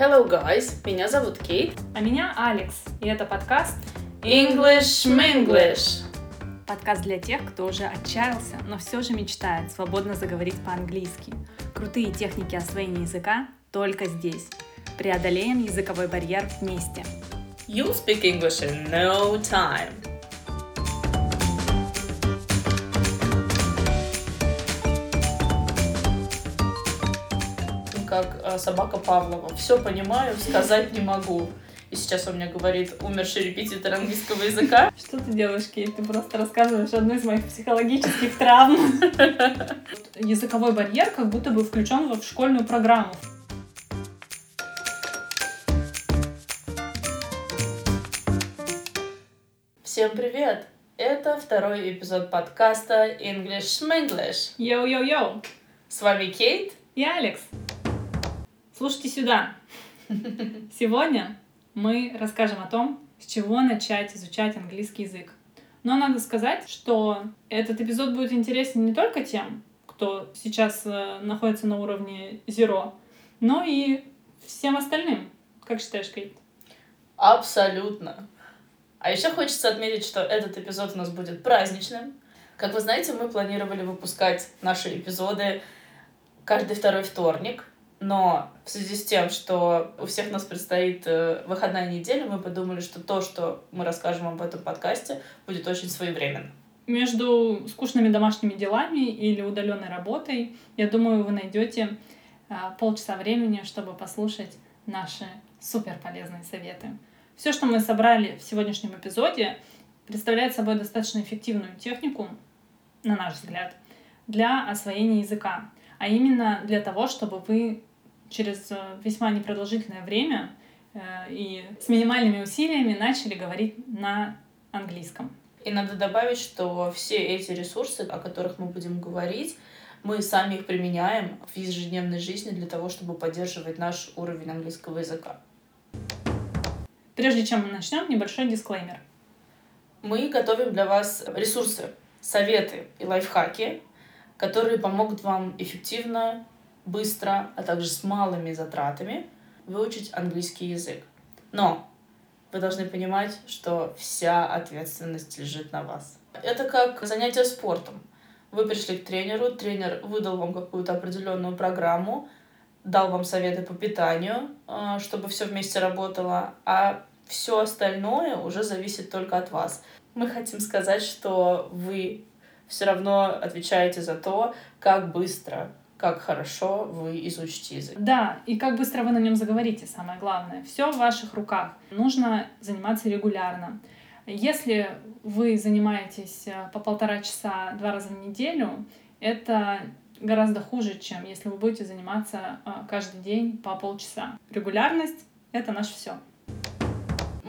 Hello, guys! Меня зовут Кейт. А меня Алекс. И это подкаст English Minglish. Подкаст для тех, кто уже отчаялся, но все же мечтает свободно заговорить по-английски. Крутые техники освоения языка только здесь. Преодолеем языковой барьер вместе. You'll speak English in no time. Как э, собака Павлова. Все понимаю, сказать не могу. И сейчас он мне говорит умерший репетитор английского языка. Что ты делаешь, Кейт? Ты просто рассказываешь одну из моих психологических травм. Языковой барьер как будто бы включен в школьную программу. Всем привет! Это второй эпизод подкаста English Minglish. Yo-yo-yo! С вами Кейт. И Алекс. Слушайте сюда. Сегодня мы расскажем о том, с чего начать изучать английский язык. Но надо сказать, что этот эпизод будет интересен не только тем, кто сейчас э, находится на уровне Zero, но и всем остальным. Как считаешь, Кейт? Абсолютно. А еще хочется отметить, что этот эпизод у нас будет праздничным. Как вы знаете, мы планировали выпускать наши эпизоды каждый второй вторник, но в связи с тем, что у всех нас предстоит э, выходная неделя, мы подумали, что то, что мы расскажем об этом подкасте, будет очень своевременно. Между скучными домашними делами или удаленной работой, я думаю, вы найдете а, полчаса времени, чтобы послушать наши супер полезные советы. Все, что мы собрали в сегодняшнем эпизоде, представляет собой достаточно эффективную технику, на наш взгляд, для освоения языка. А именно для того, чтобы вы через э, весьма непродолжительное время э, и с минимальными усилиями начали говорить на английском. И надо добавить, что все эти ресурсы, о которых мы будем говорить, мы сами их применяем в ежедневной жизни для того, чтобы поддерживать наш уровень английского языка. Прежде чем мы начнем, небольшой дисклеймер. Мы готовим для вас ресурсы, советы и лайфхаки, которые помогут вам эффективно, быстро, а также с малыми затратами выучить английский язык. Но вы должны понимать, что вся ответственность лежит на вас. Это как занятие спортом. Вы пришли к тренеру, тренер выдал вам какую-то определенную программу, дал вам советы по питанию, э, чтобы все вместе работало, а все остальное уже зависит только от вас. Мы хотим сказать, что вы все равно отвечаете за то, как быстро, как хорошо вы изучите язык. Да, и как быстро вы на нем заговорите, самое главное. Все в ваших руках. Нужно заниматься регулярно. Если вы занимаетесь э, по полтора часа два раза в неделю, это гораздо хуже, чем если вы будете заниматься э, каждый день по полчаса. Регулярность — это наше все.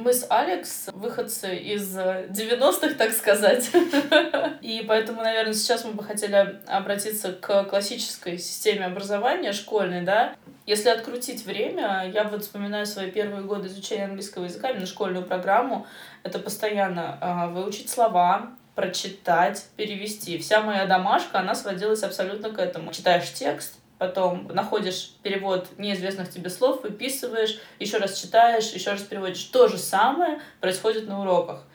Мы с Алекс выходцы из 90-х, так сказать. И поэтому, наверное, сейчас мы бы хотели обратиться к классической системе образования школьной, да. Если открутить время, я вот вспоминаю свои первые годы изучения английского языка, именно школьную программу. Это постоянно э, выучить слова, прочитать, перевести. Вся моя домашка, она сводилась абсолютно к этому. Читаешь текст, потом находишь перевод неизвестных тебе слов, выписываешь, еще раз читаешь, еще раз переводишь. То же самое происходит на уроках.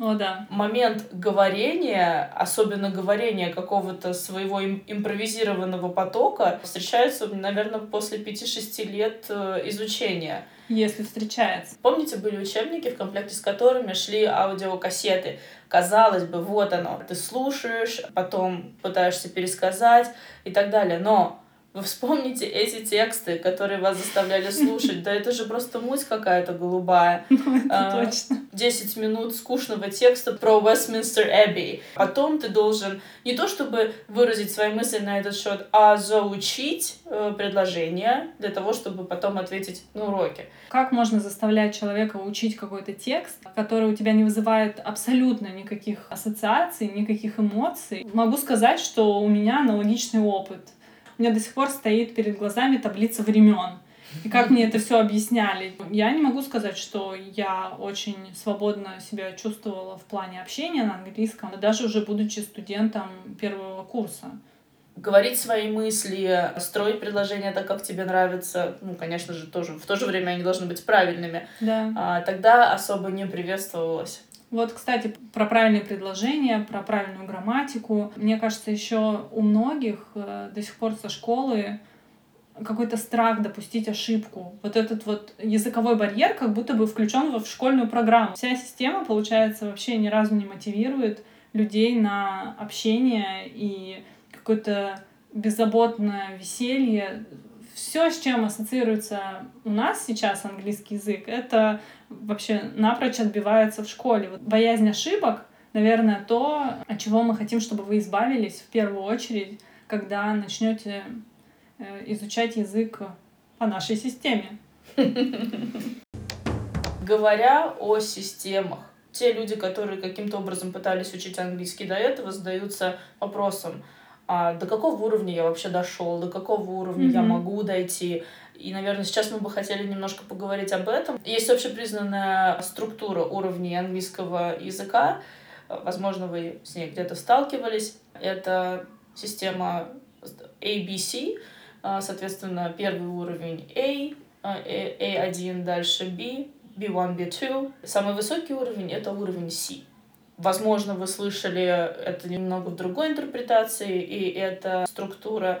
О, да. Момент говорения, особенно говорения какого-то своего импровизированного потока, встречается, наверное, после 5-6 лет э, изучения. Если встречается. Помните, были учебники, в комплекте с которыми шли аудиокассеты. Казалось бы, вот оно, ты слушаешь, потом пытаешься пересказать и так далее. Но вы вспомните эти тексты, которые вас заставляли слушать. Да это же просто муть какая-то голубая. Ну, это точно. 10 минут скучного текста про Westminster Abbey. Потом ты должен не то чтобы выразить свои мысли на этот счет, а заучить э, предложение для того, чтобы потом ответить на уроке. Как можно заставлять человека учить какой-то текст, который у тебя не вызывает абсолютно никаких ассоциаций, никаких эмоций? Могу сказать, что у меня аналогичный опыт у меня до сих пор стоит перед глазами таблица времен. И как мне это все объясняли. Я не могу сказать, что я очень свободно себя чувствовала в плане общения на английском, даже уже будучи студентом первого курса. говорить свои мысли, строить предложения так, как тебе нравится. Ну, конечно же, тоже в то же время они должны быть правильными. Да. А, тогда особо не приветствовалось. Вот, кстати, про правильные предложения, про правильную грамматику. Мне кажется, еще у многих э, до сих пор со школы какой-то страх допустить ошибку. Вот этот вот языковой барьер как будто бы включен в школьную программу. Вся система, получается, вообще ни разу не мотивирует людей на общение и какое-то беззаботное веселье. Все, с чем ассоциируется у нас сейчас английский язык, это вообще напрочь отбивается в школе. Вот боязнь ошибок, наверное, то, от чего мы хотим, чтобы вы избавились в первую очередь, когда начнете э, изучать язык по нашей системе. Говоря о системах, те люди, которые каким-то образом пытались учить английский до этого, задаются вопросом, а до какого уровня я вообще дошел, до какого уровня mm-hmm. я могу дойти. И, наверное, сейчас мы бы хотели немножко поговорить об этом. Есть общепризнанная структура уровней английского языка. Возможно, вы с ней где-то сталкивались. Это система ABC, а, соответственно, первый уровень A, A1, дальше B, B1, B2. Самый высокий уровень — это уровень C. Возможно, вы слышали это немного в другой интерпретации, и это структура,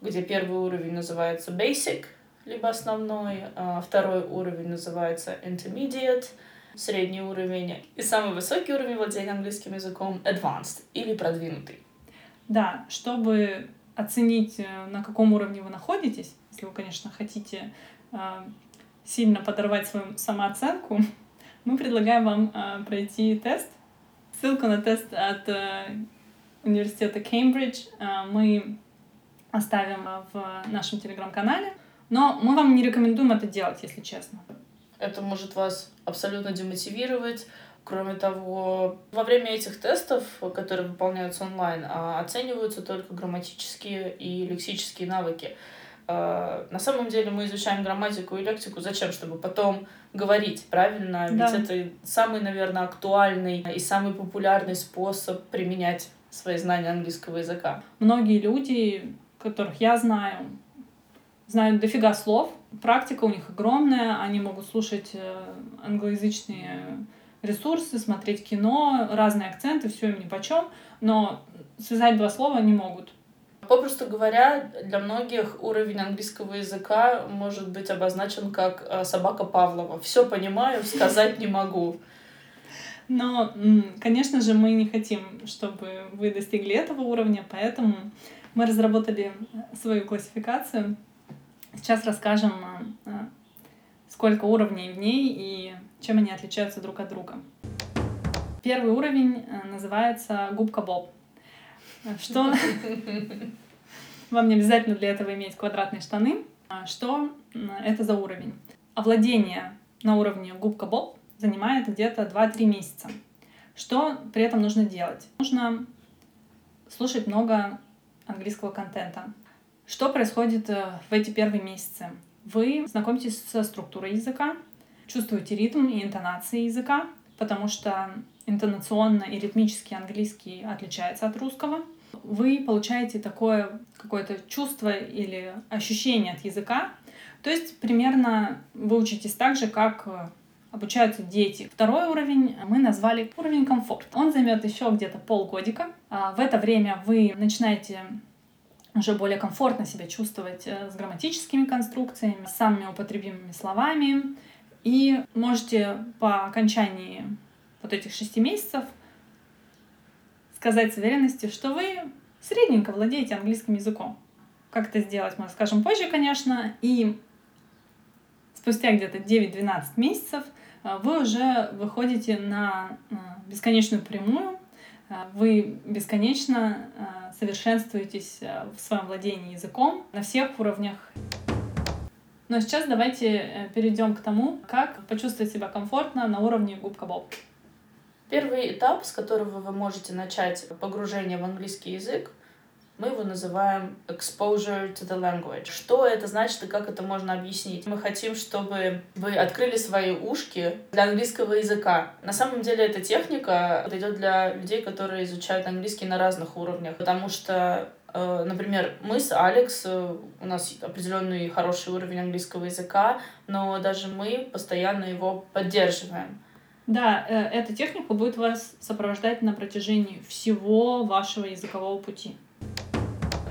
где первый уровень называется Basic, либо основной, а второй уровень называется Intermediate, средний уровень, и самый высокий уровень владения английским языком Advanced или продвинутый. Да, чтобы оценить, э, на каком уровне вы находитесь, если вы, конечно, хотите э, сильно подорвать свою самооценку, мы предлагаем вам э, пройти тест. Ссылку на тест от университета Кембридж мы оставим в нашем телеграм-канале. Но мы вам не рекомендуем это делать, если честно. Это может вас абсолютно демотивировать. Кроме того, во время этих тестов, которые выполняются онлайн, а, оцениваются только грамматические и лексические навыки. А, на самом деле мы изучаем грамматику и лексику зачем? Чтобы потом говорить правильно. Да. Ведь это самый, наверное, актуальный и самый популярный способ применять свои знания английского языка. Многие люди, которых я знаю, знают дофига слов, практика у них огромная, они могут слушать э, англоязычные ресурсы, смотреть кино, разные акценты, все им нипочем, но связать два слова не могут. Попросту говоря, для многих уровень английского языка может быть обозначен как э, собака Павлова. Все понимаю, сказать не могу. Но, конечно же, мы не хотим, чтобы вы достигли этого уровня, поэтому мы разработали свою классификацию Сейчас расскажем, э, э, сколько уровней в ней и чем они отличаются друг от друга. Первый уровень э, называется губка Боб. Что... Вам не обязательно для этого иметь квадратные штаны. А что это за уровень? Овладение на уровне губка Боб занимает где-то 2-3 месяца. Что при этом нужно делать? Нужно слушать много английского контента. Что происходит э, в эти первые месяцы? Вы знакомитесь со структурой языка, чувствуете ритм и интонации языка, потому что интонационно и ритмически английский отличается от русского. Вы получаете такое какое-то чувство или ощущение от языка. То есть примерно вы учитесь так же, как э, обучаются дети. Второй уровень мы назвали уровень комфорт. Он займет еще где-то полгодика. А в это время вы начинаете уже более комфортно себя чувствовать э, с грамматическими конструкциями, с самыми употребимыми словами. И можете по окончании вот этих шести месяцев сказать с уверенностью, что вы средненько владеете английским языком. Как это сделать, мы расскажем позже, конечно. И спустя где-то 9-12 месяцев э, вы уже выходите на э, бесконечную прямую, вы бесконечно совершенствуетесь э, в своем владении языком на всех уровнях. Но сейчас давайте э, перейдем к тому, как почувствовать себя комфортно на уровне губка Боб. Первый этап, с которого вы можете начать погружение в английский язык, мы его называем exposure to the language. Что это значит и как это можно объяснить? Мы хотим, чтобы вы открыли свои ушки для английского языка. На самом деле эта техника подойдет для людей, которые изучают английский на разных уровнях, потому что Э, например, мы с Алекс, э, у нас определенный хороший уровень английского языка, но даже мы постоянно его поддерживаем. Да, э, эта техника будет вас сопровождать на протяжении всего вашего языкового пути.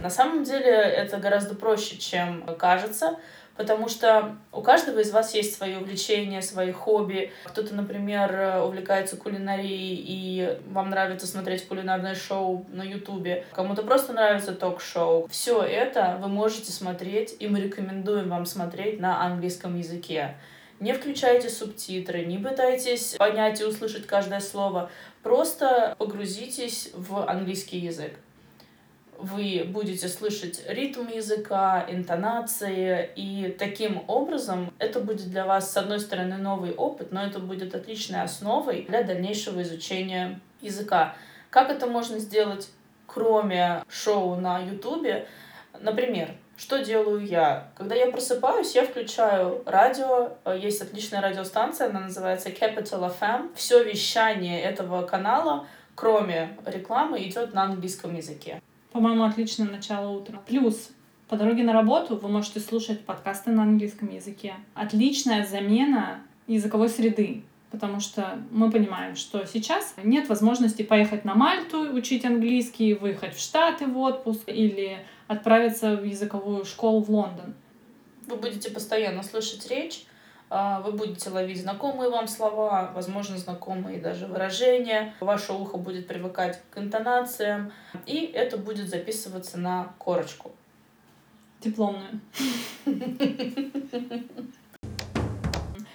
На самом деле это гораздо проще, чем кажется, потому что у каждого из вас есть свои увлечения, свои хобби. Кто-то, например, увлекается кулинарией, и вам нравится смотреть кулинарное шоу на Ютубе. Кому-то просто нравится ток-шоу. Все это вы можете смотреть, и мы рекомендуем вам смотреть на английском языке. Не включайте субтитры, не пытайтесь понять и услышать каждое слово. Просто погрузитесь в английский язык вы будете слышать ритм языка, интонации, и таким образом это будет для вас, с одной стороны, новый опыт, но это будет отличной основой для дальнейшего изучения языка. Как это можно сделать, кроме шоу на Ютубе? Например, что делаю я? Когда я просыпаюсь, я включаю радио. Есть отличная радиостанция, она называется Capital FM. Все вещание этого канала, кроме рекламы, идет на английском языке по-моему, отличное начало утра. Плюс по дороге на работу вы можете слушать подкасты на английском языке. Отличная замена языковой среды, потому что мы понимаем, что сейчас нет возможности поехать на Мальту, учить английский, выехать в Штаты в отпуск или отправиться в языковую школу в Лондон. Вы будете постоянно слышать речь, а, вы будете ловить знакомые вам слова, возможно, знакомые даже выражения. Ваше ухо будет привыкать к интонациям, и это будет записываться на корочку. Дипломную.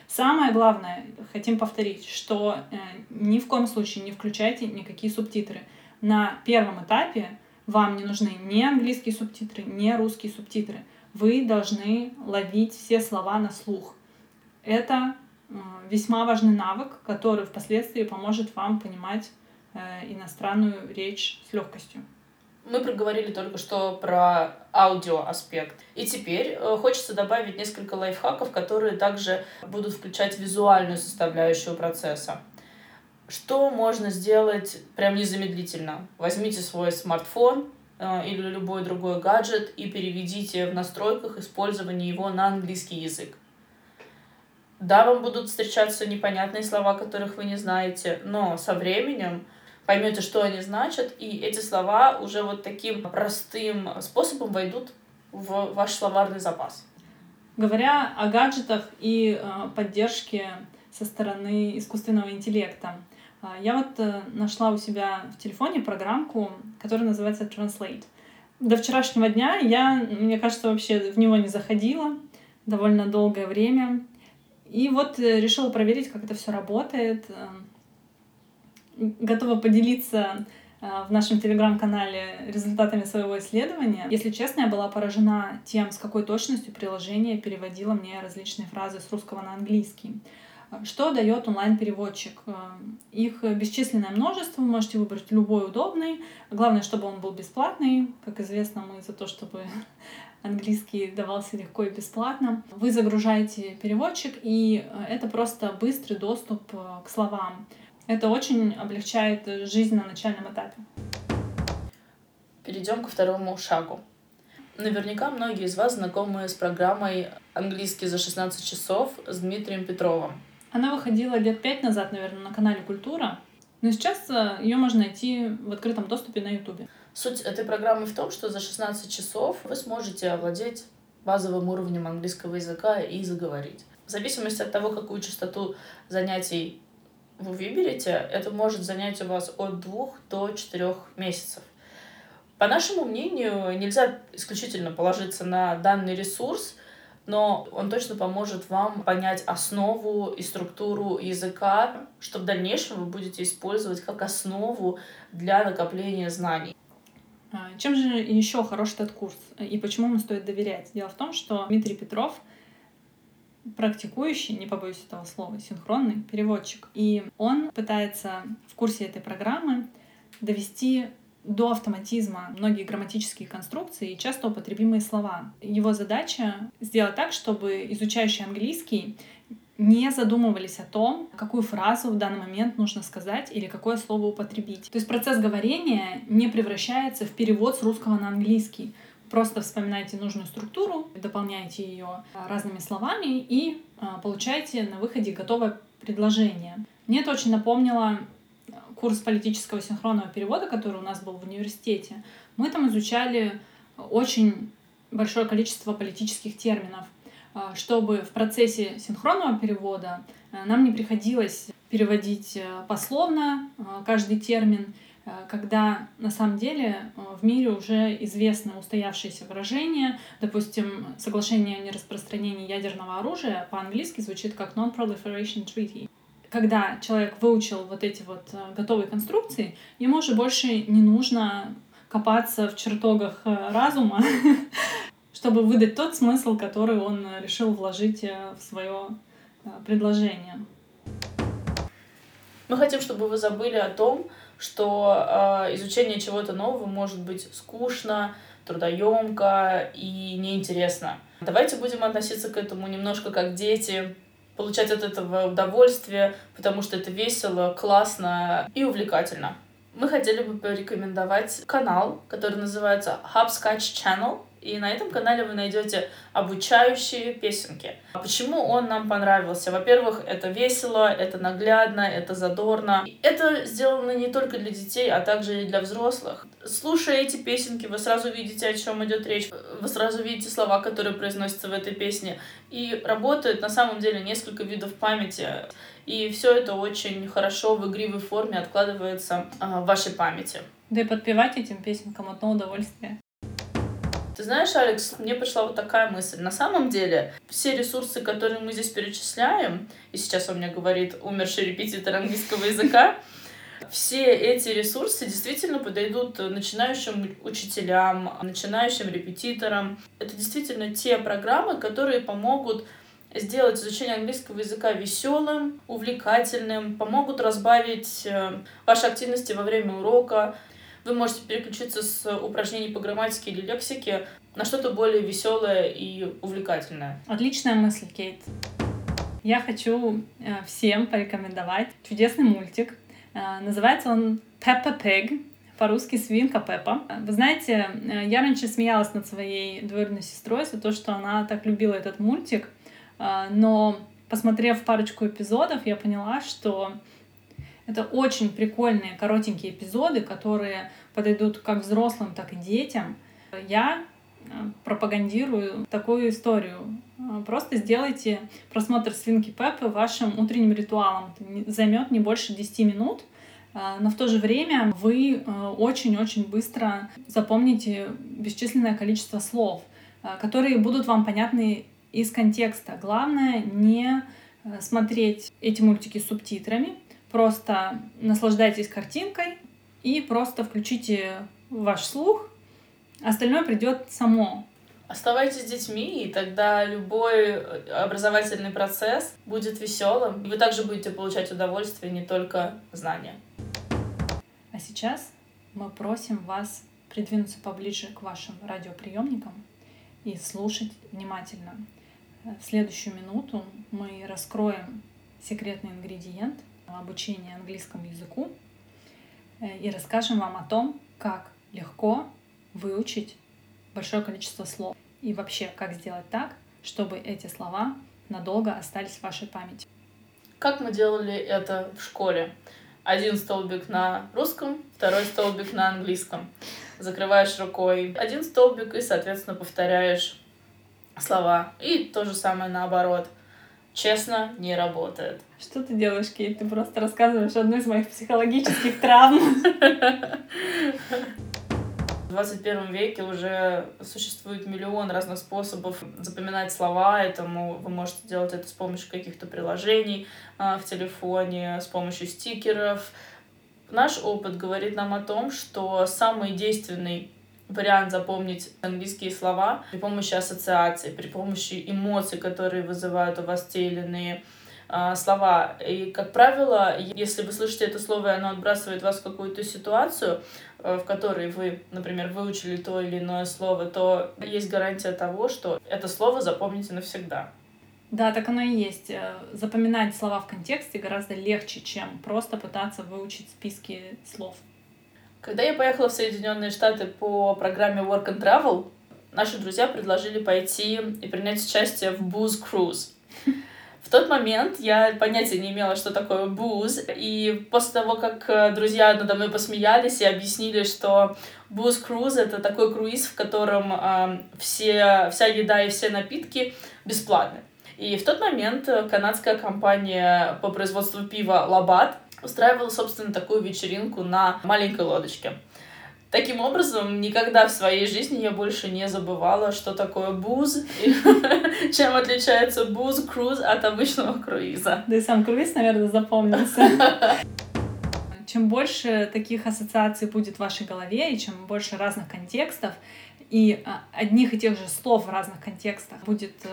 Самое главное, хотим повторить, что э, ни в коем случае не включайте никакие субтитры. На первом этапе вам не нужны ни английские субтитры, ни русские субтитры. Вы должны ловить все слова на слух. Это э, весьма важный навык, который впоследствии поможет вам понимать э, иностранную речь с легкостью. Мы проговорили только что про аудио аспект. И теперь э, хочется добавить несколько лайфхаков, которые также будут включать визуальную составляющую процесса. Что можно сделать прям незамедлительно? Возьмите свой смартфон э, или любой другой гаджет и переведите в настройках использования его на английский язык. Да, вам будут встречаться непонятные слова, которых вы не знаете, но со временем поймете, что они значат, и эти слова уже вот таким простым способом войдут в ваш словарный запас. Говоря о гаджетах и э, поддержке со стороны искусственного интеллекта, я вот э, нашла у себя в телефоне программку, которая называется Translate. До вчерашнего дня я, мне кажется, вообще в него не заходила довольно долгое время. И вот э, решила проверить, как это все работает. Эм, готова поделиться э, в нашем телеграм-канале результатами своего исследования. Если честно, я была поражена тем, с какой точностью приложение переводило мне различные фразы с русского на английский. Что дает онлайн-переводчик? Эм, их бесчисленное множество, вы можете выбрать любой удобный. Главное, чтобы он был бесплатный. Как известно, мы за то, чтобы английский давался легко и бесплатно. Вы загружаете переводчик, и э, это просто быстрый доступ э, к словам. Это очень облегчает жизнь на начальном этапе. Перейдем ко второму шагу. Наверняка многие из вас знакомы с программой «Английский за 16 часов» с Дмитрием Петровым. Она выходила лет пять назад, наверное, на канале «Культура», но сейчас э, ее можно найти в открытом доступе на Ютубе. Суть этой программы в том, что за 16 часов вы сможете овладеть базовым уровнем английского языка и заговорить. В зависимости от того, какую частоту занятий вы выберете, это может занять у вас от двух до четырех месяцев. По нашему мнению, нельзя исключительно положиться на данный ресурс, но он точно поможет вам понять основу и структуру языка, что в дальнейшем вы будете использовать как основу для накопления знаний. А, чем же еще хорош этот курс и почему ему стоит доверять? Дело в том, что Дмитрий Петров практикующий, не побоюсь этого слова, синхронный переводчик. И он пытается в курсе этой программы довести до автоматизма многие грамматические конструкции и часто употребимые слова. Его задача сделать так, чтобы изучающий английский не задумывались о том, какую фразу в данный момент нужно сказать или какое слово употребить. То есть процесс говорения не превращается в перевод с русского на английский. Просто вспоминайте нужную структуру, дополняете ее разными словами и а, получаете на выходе готовое предложение. Мне это очень напомнило курс политического синхронного перевода, который у нас был в университете. Мы там изучали очень большое количество политических терминов, а, чтобы в процессе синхронного перевода а, нам не приходилось переводить пословно каждый термин, Э, когда на самом деле э, в мире уже известны устоявшиеся выражения. Допустим, соглашение о нераспространении ядерного оружия по-английски звучит как Non-Proliferation Treaty. Когда человек выучил вот эти вот э, готовые конструкции, ему уже больше не нужно копаться в чертогах разума, чтобы выдать тот смысл, который он решил вложить в свое предложение. Мы хотим, чтобы вы забыли о том, что э, изучение чего-то нового может быть скучно, трудоемко и неинтересно. Давайте будем относиться к этому немножко как дети, получать от этого удовольствие, потому что это весело, классно и увлекательно. Мы хотели бы порекомендовать канал, который называется Hopscotch Channel. И на этом канале вы найдете обучающие песенки. А почему он нам понравился? Во-первых, это весело, это наглядно, это задорно. Это сделано не только для детей, а также и для взрослых. Слушая эти песенки, вы сразу видите, о чем идет речь. Вы сразу видите слова, которые произносятся в этой песне. И работает на самом деле несколько видов памяти. И все это очень хорошо в игривой форме откладывается а, в вашей памяти. Да и подпевать этим песенкам одно удовольствие. Ты знаешь, Алекс, мне пришла вот такая мысль. На самом деле, все ресурсы, которые мы здесь перечисляем, и сейчас он мне говорит умерший репетитор английского языка, все эти ресурсы действительно подойдут начинающим учителям, начинающим репетиторам. Это действительно те программы, которые помогут сделать изучение английского языка веселым, увлекательным, помогут разбавить э, ваши активности во время урока, вы можете переключиться с упражнений по грамматике или лексике на что-то более веселое и увлекательное. Отличная мысль, Кейт. Я хочу э, всем порекомендовать чудесный мультик. Э, называется он Peppa Pig, по-русски «Свинка Пеппа». Вы знаете, э, я раньше смеялась над своей двоюродной сестрой за то, что она так любила этот мультик, но посмотрев парочку эпизодов, я поняла, что это очень прикольные коротенькие эпизоды, которые подойдут как взрослым, так и детям. Я э, пропагандирую такую историю. Э, просто сделайте просмотр свинки Пеппы вашим утренним ритуалом. Это займет не больше 10 минут, э, но в то же время вы очень-очень быстро запомните бесчисленное количество слов, которые будут вам понятны из контекста. Главное не смотреть эти мультики с субтитрами, Просто наслаждайтесь картинкой и просто включите ваш слух. Остальное придет само. Оставайтесь с детьми, и тогда любой образовательный процесс будет веселым. И вы также будете получать удовольствие, не только знания. А сейчас мы просим вас придвинуться поближе к вашим радиоприемникам и слушать внимательно. В следующую минуту мы раскроем секретный ингредиент, обучения английскому языку э, и расскажем вам о том, как легко выучить большое количество слов и вообще как сделать так, чтобы эти слова надолго остались в вашей памяти. Как мы делали это в школе? Один столбик на русском, второй столбик на английском. Закрываешь рукой один столбик и, соответственно, повторяешь слова. И то же самое наоборот. Честно, не работает. Что ты делаешь, Кейт? Ты просто рассказываешь одну из моих психологических травм. В 21 веке уже существует миллион разных способов запоминать слова, этому вы можете делать это с помощью каких-то приложений а, в телефоне, с помощью стикеров. Наш опыт говорит нам о том, что самый действенный вариант запомнить английские слова при помощи ассоциаций, при помощи эмоций, которые вызывают у вас те или иные а, слова. И, как правило, если вы слышите это слово, и оно отбрасывает вас в какую-то ситуацию, э, в которой вы, например, выучили то или иное слово, то есть гарантия того, что это слово запомните навсегда. Да, так оно и есть. Э, запоминать слова в контексте гораздо легче, чем просто пытаться выучить списки слов. Когда я поехала в Соединенные Штаты по программе Work and Travel, наши друзья предложили пойти и принять участие в Booze Cruise. В тот момент я понятия не имела, что такое буз, и после того, как э, друзья надо мной посмеялись и объяснили, что буз круз это такой круиз, в котором э, все, вся еда и все напитки бесплатны. И в тот момент э, канадская компания по производству пива Лабат устраивала, собственно, такую вечеринку на маленькой лодочке. Таким образом, никогда в своей жизни я больше не забывала, что такое буз, и чем отличается буз круз от обычного круиза. Да и сам круиз, наверное, запомнился. Чем больше таких ассоциаций будет в вашей голове, и чем больше разных контекстов, и а, одних и тех же слов в разных контекстах будет э,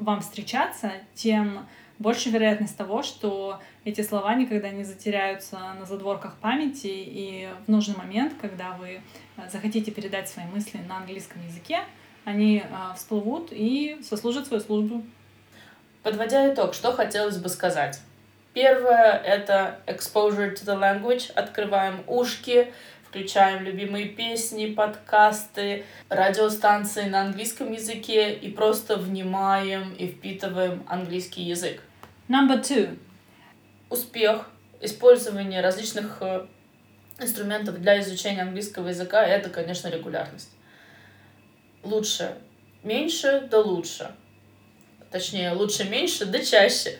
вам встречаться, тем больше вероятность того, что эти слова никогда не затеряются на задворках памяти, и в нужный момент, когда вы э, захотите передать свои мысли на английском языке, они э, всплывут и сослужат свою службу. Подводя итог, что хотелось бы сказать. Первое — это exposure to the language. Открываем ушки, включаем любимые песни, подкасты, радиостанции на английском языке и просто внимаем и впитываем английский язык. Number two. Успех, использование различных э, инструментов для изучения английского языка — это, конечно, регулярность. Лучше меньше, да лучше. Точнее, лучше меньше, да чаще.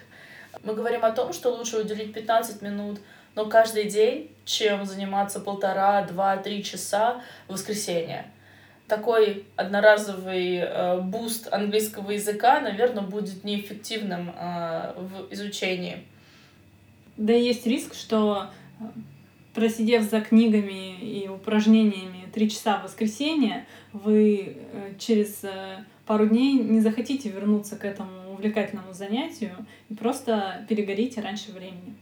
Мы говорим о том, что лучше уделить 15 минут, но каждый день, чем заниматься полтора, два, три часа в воскресенье такой одноразовый э, boost английского языка, наверное, будет неэффективным э, в изучении. Да и есть риск, что э, просидев за книгами и упражнениями три часа в воскресенье, вы э, через э, пару дней не захотите вернуться к этому увлекательному занятию и просто перегорите раньше времени.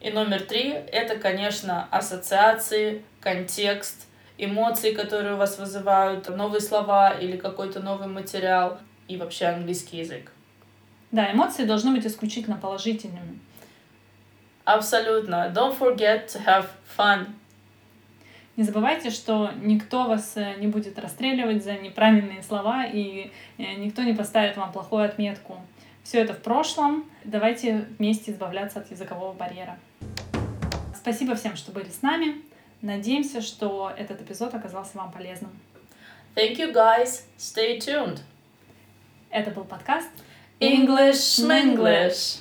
И номер три — это, конечно, ассоциации, контекст — эмоции, которые у вас вызывают, новые слова или какой-то новый материал и вообще английский язык. Да, эмоции должны быть исключительно положительными. Абсолютно. Don't forget to have fun. Не забывайте, что никто вас э, не будет расстреливать за неправильные слова, и э, никто не поставит вам плохую отметку. Все это в прошлом. Давайте вместе избавляться от языкового барьера. Спасибо всем, что были с нами. Надеемся, что этот эпизод оказался вам полезным. Thank you, guys. Stay tuned. Это был подкаст English English.